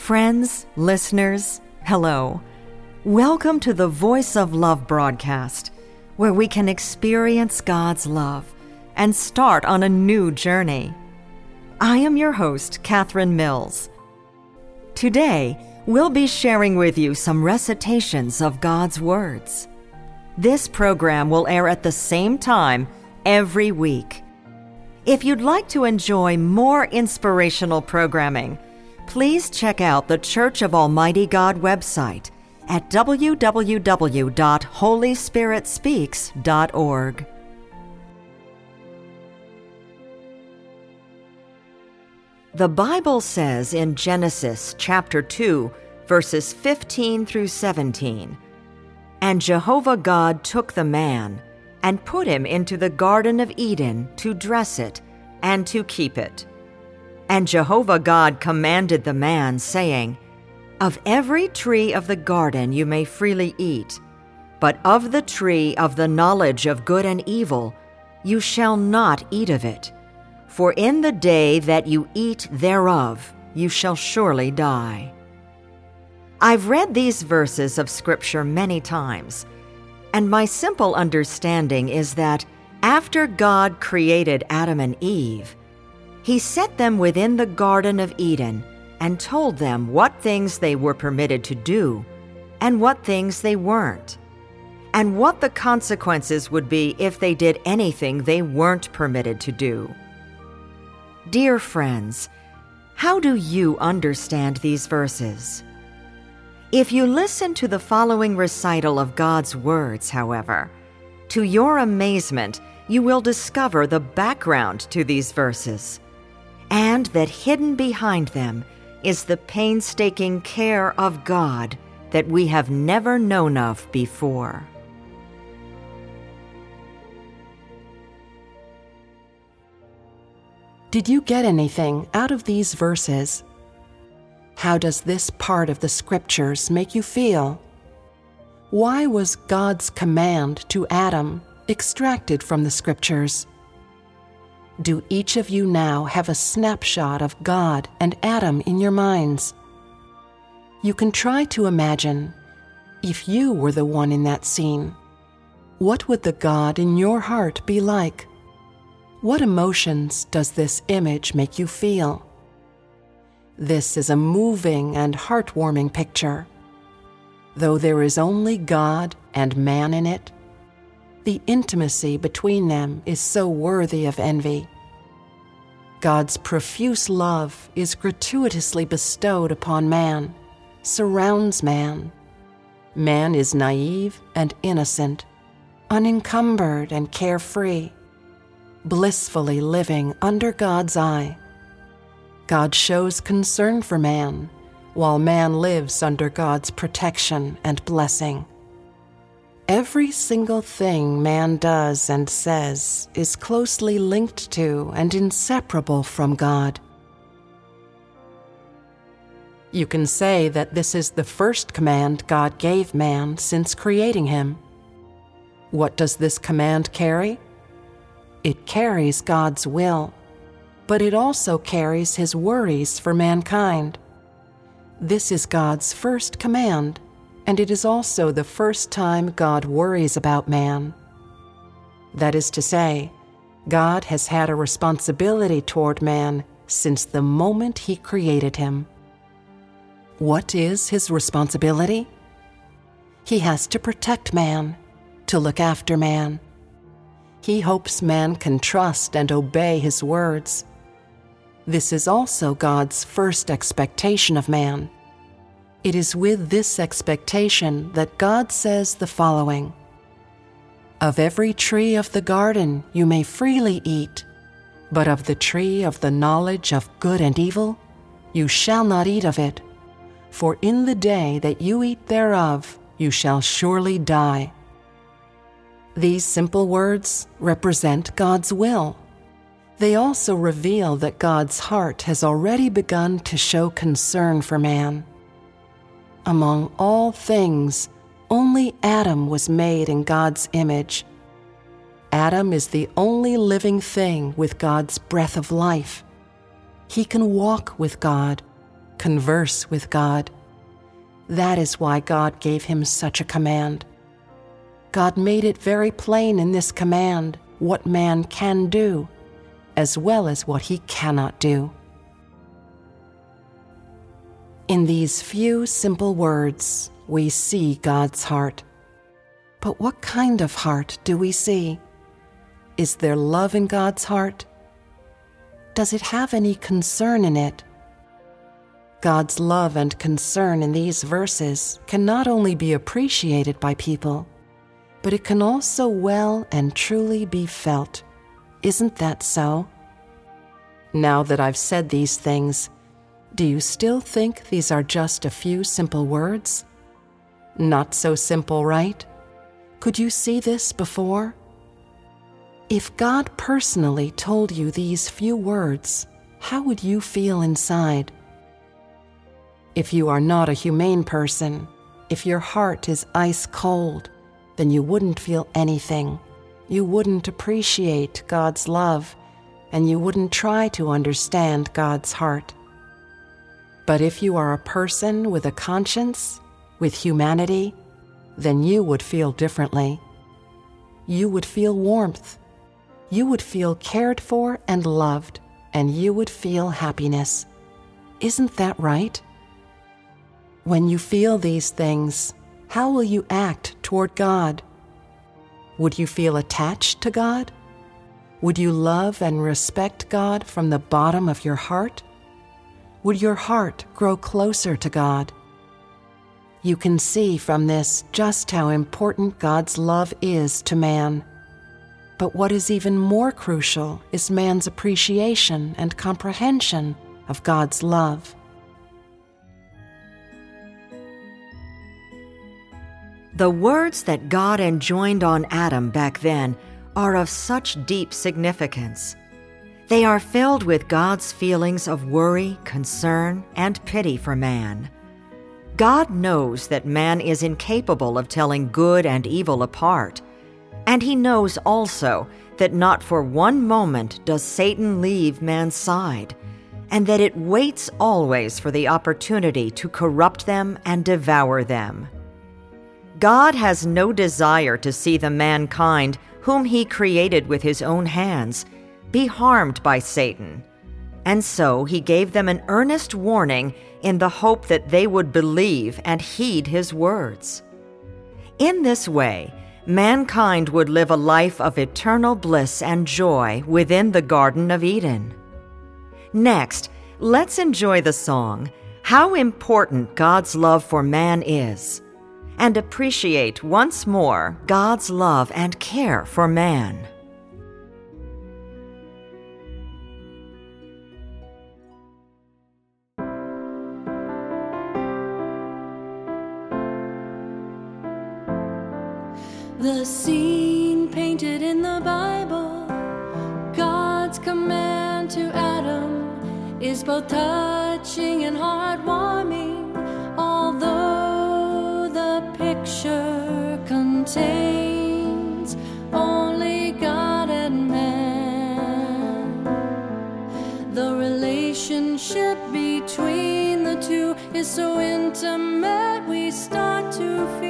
Friends, listeners, hello. Welcome to the Voice of Love broadcast, where we can experience God's love and start on a new journey. I am your host, Catherine Mills. Today, we'll be sharing with you some recitations of God's words. This program will air at the same time every week. If you'd like to enjoy more inspirational programming, please check out the Church of Almighty God website at www.holyspiritspeaks.org. The Bible says in Genesis chapter 2, verses 15 through 17 And Jehovah God took the man and put him into the Garden of Eden to dress it and to keep it. And Jehovah God commanded the man, saying, Of every tree of the garden you may freely eat, but of the tree of the knowledge of good and evil you shall not eat of it. For in the day that you eat thereof, you shall surely die. I've read these verses of Scripture many times, and my simple understanding is that after God created Adam and Eve, He set them within the Garden of Eden and told them what things they were permitted to do and what things they weren't, and what the consequences would be if they did anything they weren't permitted to do. Dear friends, how do you understand these verses? If you listen to the following recital of God's words, however, to your amazement, you will discover the background to these verses, and that hidden behind them is the painstaking care of God that we have never known of before. Did you get anything out of these verses? How does this part of the scriptures make you feel? Why was God's command to Adam extracted from the scriptures? Do each of you now have a snapshot of God and Adam in your minds? You can try to imagine if you were the one in that scene. What would the God in your heart be like? What emotions does this image make you feel? This is a moving and heartwarming picture. Though there is only God and man in it, the intimacy between them is so worthy of envy. God's profuse love is gratuitously bestowed upon man, surrounds man. Man is naive and innocent, unencumbered and carefree blissfully living under God's eye. God shows concern for man, while man lives under God's protection and blessing. Every single thing man does and says is closely linked to and inseparable from God. You can say that this is the first command God gave man since creating him. What does this command carry? It carries God's will, but it also carries His worries for mankind. This is God's first command, and it is also the first time God worries about man. That is to say, God has had a responsibility toward man since the moment He created him. What is His responsibility? He has to protect man, to look after man he hopes man can trust and obey his words. This is also God's first expectation of man. It is with this expectation that God says the following Of every tree of the garden you may freely eat, but of the tree of the knowledge of good and evil you shall not eat of it, for in the day that you eat thereof you shall surely die. These simple words represent God's will. They also reveal that God's heart has already begun to show concern for man. Among all things, only Adam was made in God's image. Adam is the only living thing with God's breath of life. He can walk with God, converse with God. That is why God gave him such a command. God made it very plain in this command what man can do, as well as what he cannot do. In these few simple words, we see God's heart. But what kind of heart do we see? Is there love in God's heart? Does it have any concern in it? God's love and concern in these verses can not only be appreciated by people, but it can also well and truly be felt. Isn't that so? Now that I've said these things, do you still think these are just a few simple words? Not so simple, right? Could you see this before? If God personally told you these few words, how would you feel inside? If you are not a humane person, if your heart is ice cold, then you wouldn't feel anything. You wouldn't appreciate God's love, and you wouldn't try to understand God's heart. But if you are a person with a conscience, with humanity, then you would feel differently. You would feel warmth. You would feel cared for and loved, and you would feel happiness. Isn't that right? When you feel these things, how will you act toward God? Would you feel attached to God? Would you love and respect God from the bottom of your heart? Would your heart grow closer to God? You can see from this just how important God's love is to man. But what is even more crucial is man's appreciation and comprehension of God's love. The words that God enjoined on Adam back then are of such deep significance. They are filled with God's feelings of worry, concern, and pity for man. God knows that man is incapable of telling good and evil apart, and he knows also that not for one moment does Satan leave man's side, and that it waits always for the opportunity to corrupt them and devour them. God has no desire to see the mankind whom he created with his own hands be harmed by Satan. And so he gave them an earnest warning in the hope that they would believe and heed his words. In this way, mankind would live a life of eternal bliss and joy within the Garden of Eden. Next, let's enjoy the song, How Important God's Love for Man Is and appreciate once more God's love and care for man. The scene painted in the Bible, God's command to Adam, is both touching and heartwarming. Although the picture contains only God and man. The relationship between the two is so intimate, we start to feel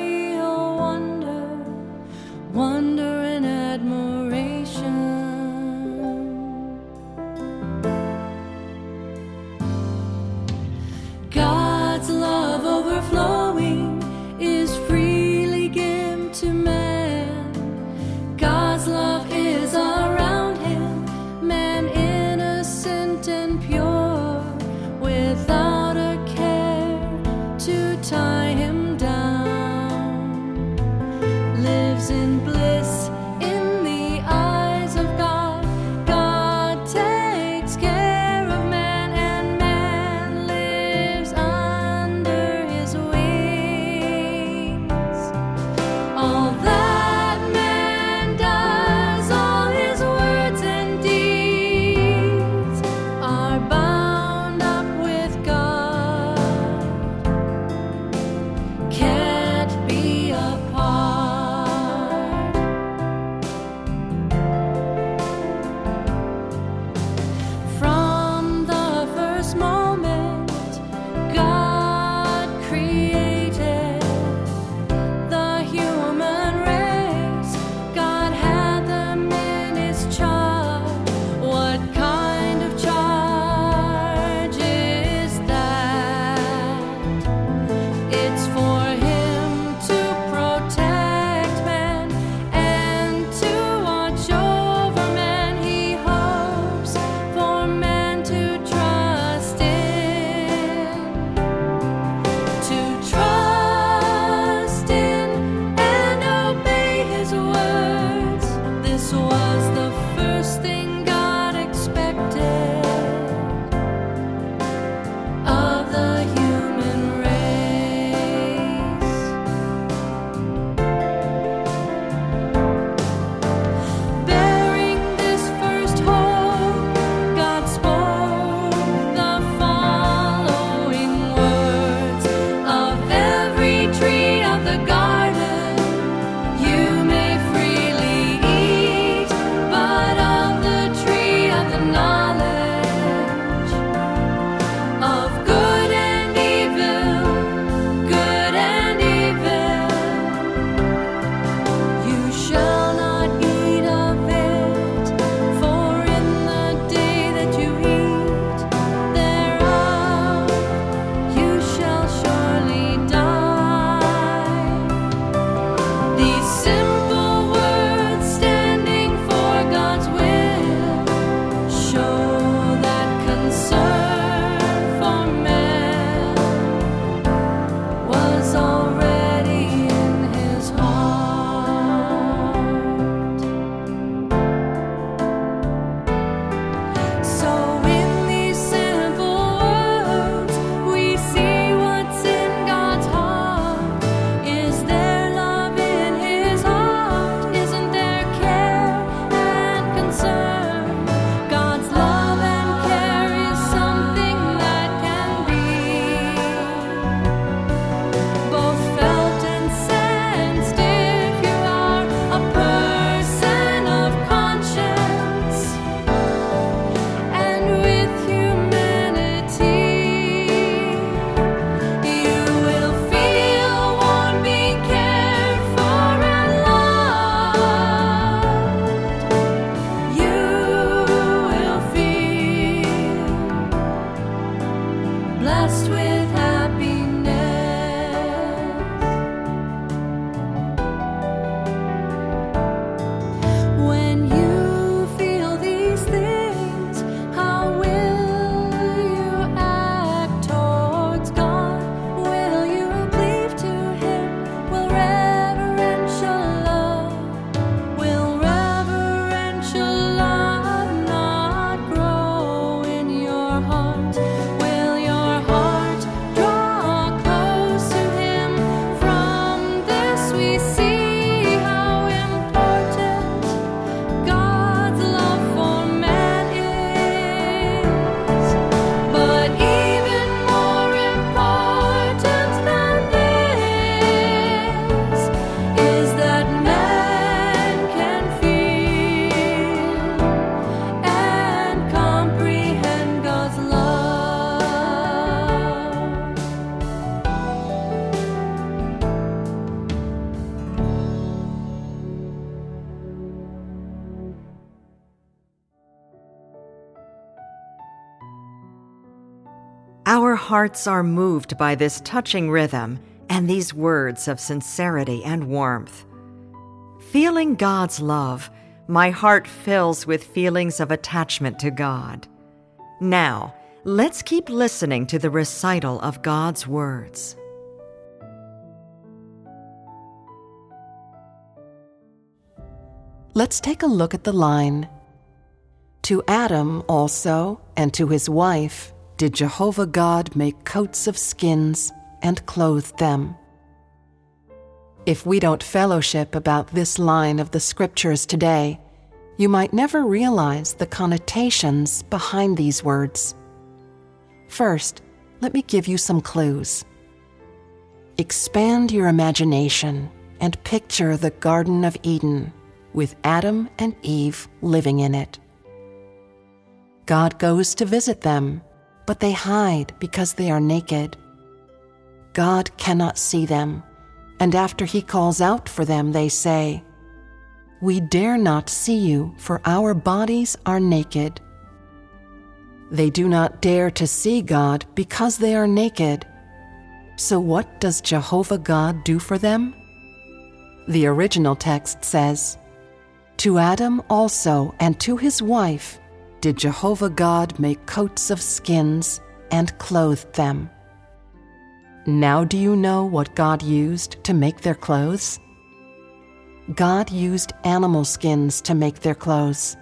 in bliss. Hearts are moved by this touching rhythm and these words of sincerity and warmth. Feeling God's love, my heart fills with feelings of attachment to God. Now, let's keep listening to the recital of God's words. Let's take a look at the line. To Adam also, and to his wife, did Jehovah God make coats of skins and clothe them. If we don't fellowship about this line of the scriptures today, you might never realize the connotations behind these words. First, let me give you some clues. Expand your imagination and picture the Garden of Eden with Adam and Eve living in it. God goes to visit them, but they hide because they are naked. God cannot see them, and after he calls out for them, they say, We dare not see you, for our bodies are naked. They do not dare to see God because they are naked. So, what does Jehovah God do for them? The original text says, To Adam also and to his wife did Jehovah God make coats of skins and clothed them. Now, do you know what God used to make their clothes? God used animal skins to make their clothes.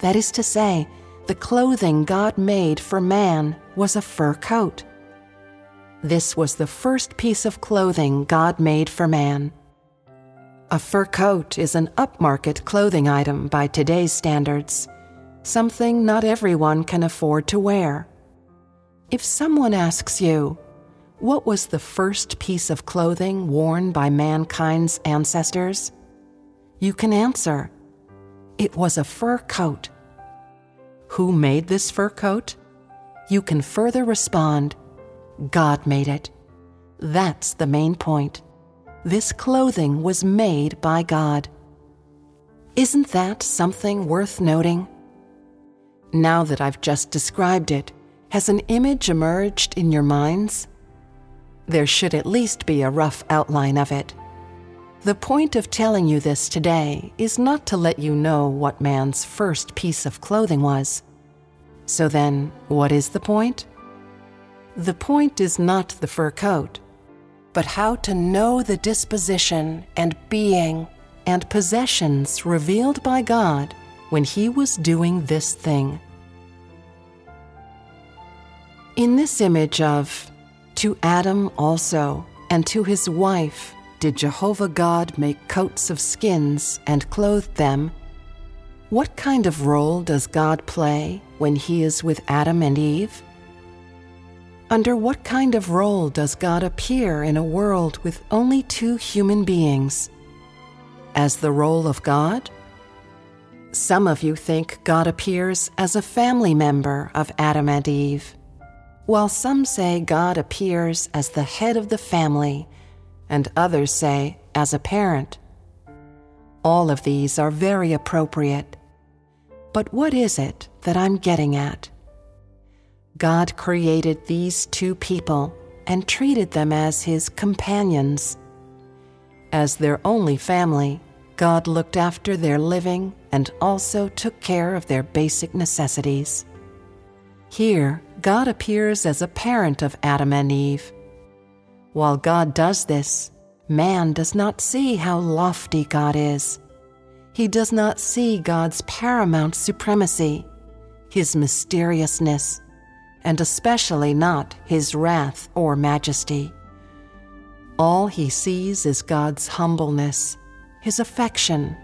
That is to say, the clothing God made for man was a fur coat. This was the first piece of clothing God made for man. A fur coat is an upmarket clothing item by today's standards, something not everyone can afford to wear. If someone asks you, what was the first piece of clothing worn by mankind's ancestors? You can answer. It was a fur coat. Who made this fur coat? You can further respond. God made it. That's the main point. This clothing was made by God. Isn't that something worth noting? Now that I've just described it, has an image emerged in your minds? there should at least be a rough outline of it. The point of telling you this today is not to let you know what man's first piece of clothing was. So then, what is the point? The point is not the fur coat, but how to know the disposition and being and possessions revealed by God when He was doing this thing. In this image of to Adam also, and to his wife, did Jehovah God make coats of skins and clothed them. What kind of role does God play when he is with Adam and Eve? Under what kind of role does God appear in a world with only two human beings? As the role of God? Some of you think God appears as a family member of Adam and Eve while some say God appears as the head of the family, and others say as a parent. All of these are very appropriate. But what is it that I'm getting at? God created these two people and treated them as his companions. As their only family, God looked after their living and also took care of their basic necessities. Here, God appears as a parent of Adam and Eve. While God does this, man does not see how lofty God is. He does not see God's paramount supremacy, his mysteriousness, and especially not his wrath or majesty. All he sees is God's humbleness, his affection,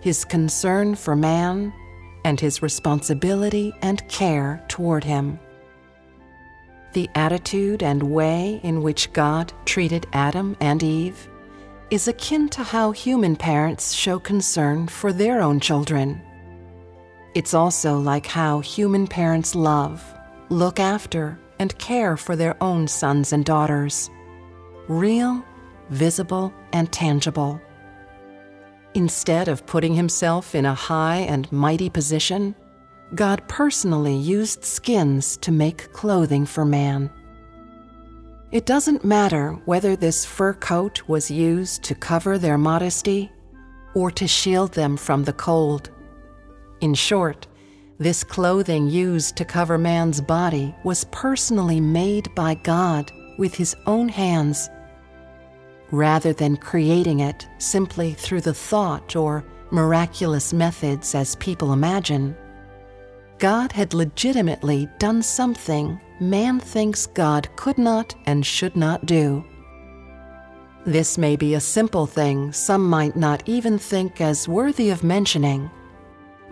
his concern for man and his responsibility and care toward him. The attitude and way in which God treated Adam and Eve is akin to how human parents show concern for their own children. It's also like how human parents love, look after, and care for their own sons and daughters real, visible, and tangible. Instead of putting himself in a high and mighty position, God personally used skins to make clothing for man. It doesn't matter whether this fur coat was used to cover their modesty or to shield them from the cold. In short, this clothing used to cover man's body was personally made by God with his own hands, rather than creating it simply through the thought or miraculous methods as people imagine. God had legitimately done something man thinks God could not and should not do. This may be a simple thing some might not even think as worthy of mentioning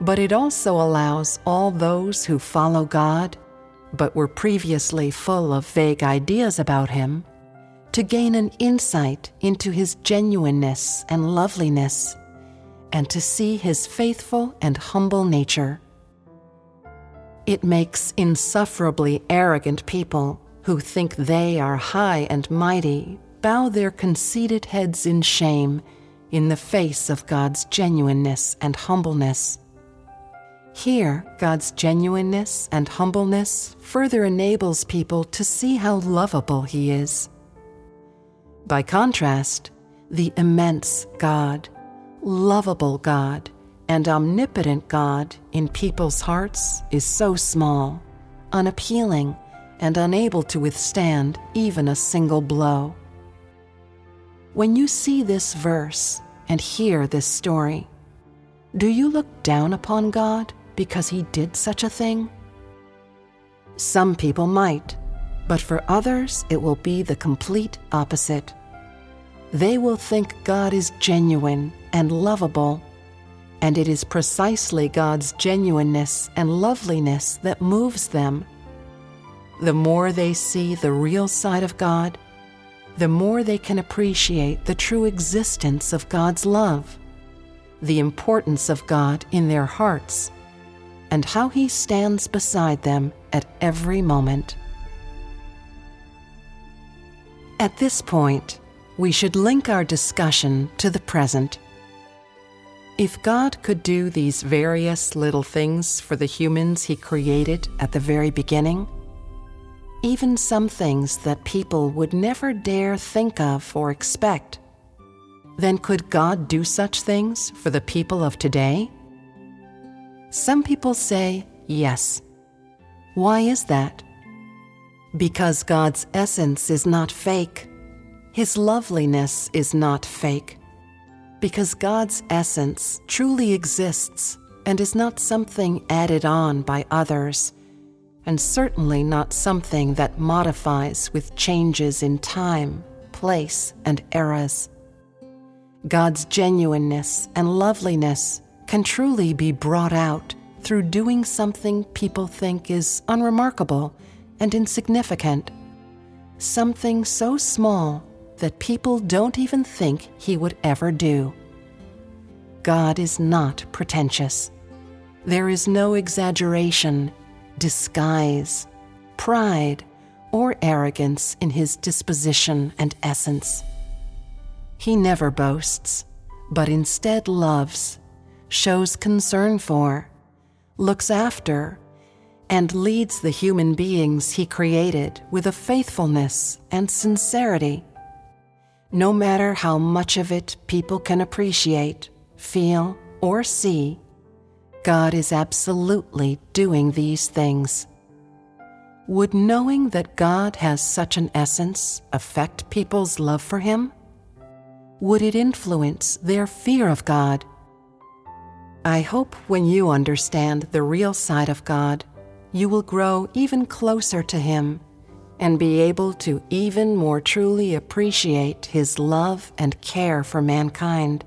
but it also allows all those who follow God, but were previously full of vague ideas about Him, to gain an insight into His genuineness and loveliness, and to see His faithful and humble nature. It makes insufferably arrogant people who think they are high and mighty bow their conceited heads in shame in the face of God's genuineness and humbleness. Here, God's genuineness and humbleness further enables people to see how lovable He is. By contrast, the immense God, lovable God, and omnipotent God in people's hearts is so small, unappealing, and unable to withstand even a single blow. When you see this verse and hear this story, do you look down upon God? because he did such a thing? Some people might, but for others it will be the complete opposite. They will think God is genuine and lovable, and it is precisely God's genuineness and loveliness that moves them. The more they see the real side of God, the more they can appreciate the true existence of God's love, the importance of God in their hearts, and how He stands beside them at every moment. At this point, we should link our discussion to the present. If God could do these various little things for the humans He created at the very beginning, even some things that people would never dare think of or expect, then could God do such things for the people of today? Some people say yes. Why is that? Because God's essence is not fake. His loveliness is not fake. Because God's essence truly exists and is not something added on by others, and certainly not something that modifies with changes in time, place, and eras. God's genuineness and loveliness can truly be brought out through doing something people think is unremarkable and insignificant, something so small that people don't even think he would ever do. God is not pretentious. There is no exaggeration, disguise, pride, or arrogance in his disposition and essence. He never boasts, but instead loves shows concern for, looks after, and leads the human beings he created with a faithfulness and sincerity. No matter how much of it people can appreciate, feel, or see, God is absolutely doing these things. Would knowing that God has such an essence affect people's love for Him? Would it influence their fear of God I hope when you understand the real side of God, you will grow even closer to Him and be able to even more truly appreciate His love and care for mankind,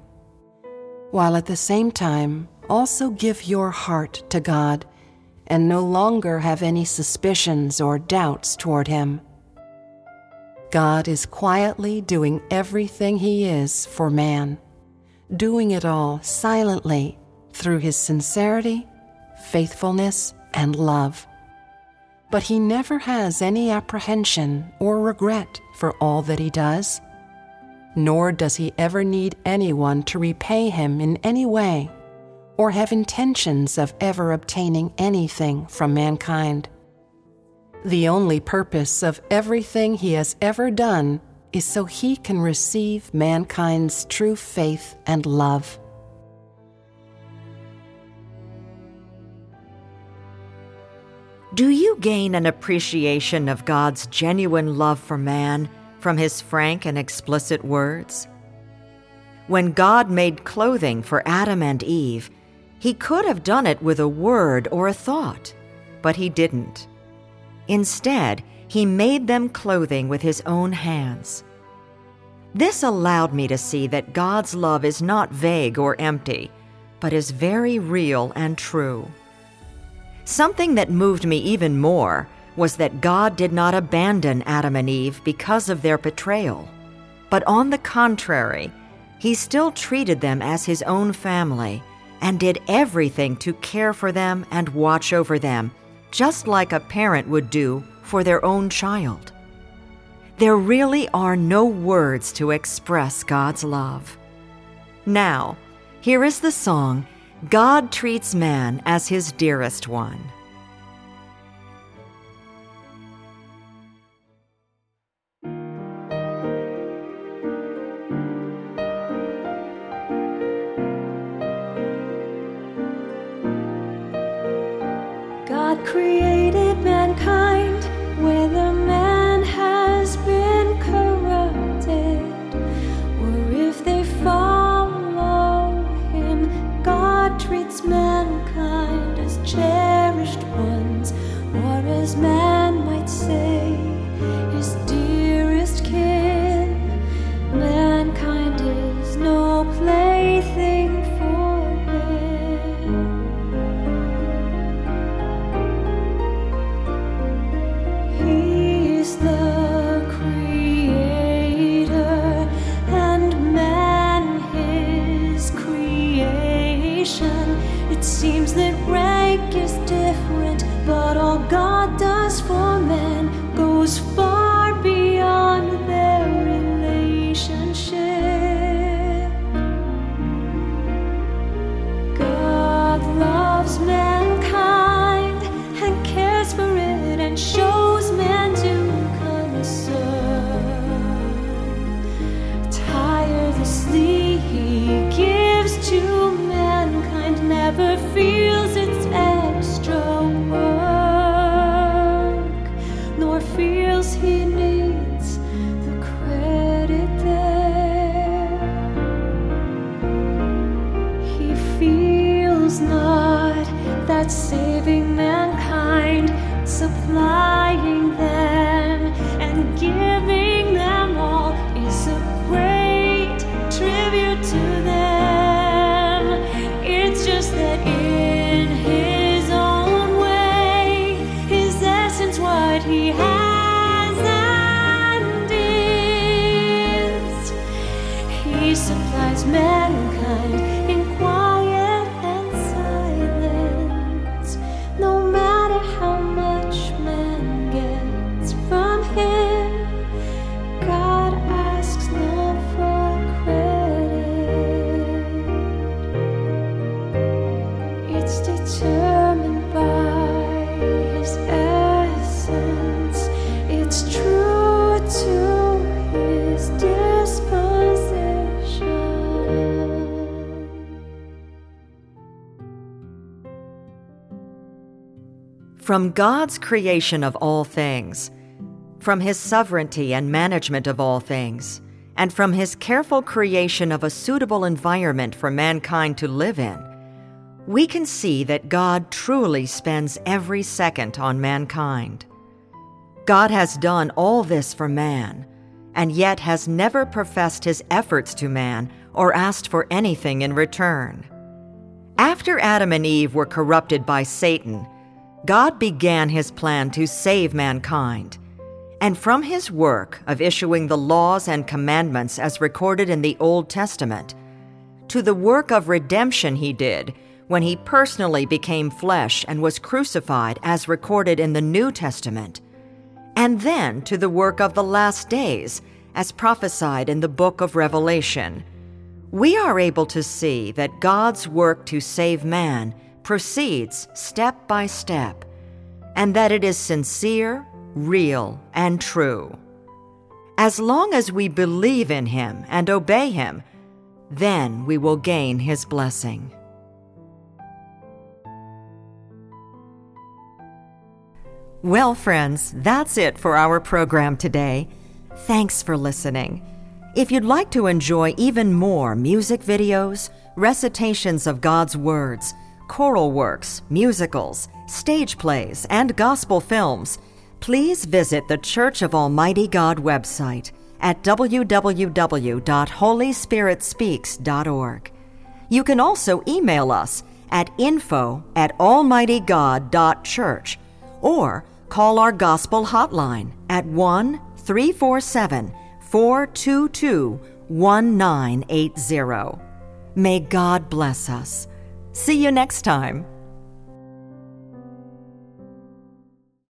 while at the same time also give your heart to God and no longer have any suspicions or doubts toward Him. God is quietly doing everything He is for man, doing it all silently through his sincerity, faithfulness, and love. But he never has any apprehension or regret for all that he does, nor does he ever need anyone to repay him in any way or have intentions of ever obtaining anything from mankind. The only purpose of everything he has ever done is so he can receive mankind's true faith and love. Do you gain an appreciation of God's genuine love for man from his frank and explicit words? When God made clothing for Adam and Eve, he could have done it with a word or a thought, but he didn't. Instead, he made them clothing with his own hands. This allowed me to see that God's love is not vague or empty, but is very real and true. Something that moved me even more was that God did not abandon Adam and Eve because of their betrayal, but on the contrary, He still treated them as His own family and did everything to care for them and watch over them, just like a parent would do for their own child. There really are no words to express God's love. Now, here is the song God treats man as his dearest one. God created From God's creation of all things, from His sovereignty and management of all things, and from His careful creation of a suitable environment for mankind to live in, we can see that God truly spends every second on mankind. God has done all this for man, and yet has never professed his efforts to man or asked for anything in return. After Adam and Eve were corrupted by Satan, God began his plan to save mankind. And from his work of issuing the laws and commandments as recorded in the Old Testament, to the work of redemption he did when he personally became flesh and was crucified as recorded in the New Testament, and then to the work of the last days as prophesied in the book of Revelation, we are able to see that God's work to save man proceeds step by step, and that it is sincere, real, and true. As long as we believe in Him and obey Him, then we will gain His blessing. Well, friends, that's it for our program today. Thanks for listening. If you'd like to enjoy even more music videos, recitations of God's words, choral works, musicals, stage plays, and gospel films, please visit the Church of Almighty God website at www.holyspiritspeaks.org. You can also email us at info at almightygod.church or call our gospel hotline at 1 347 422 1980. May God bless us. See you next time.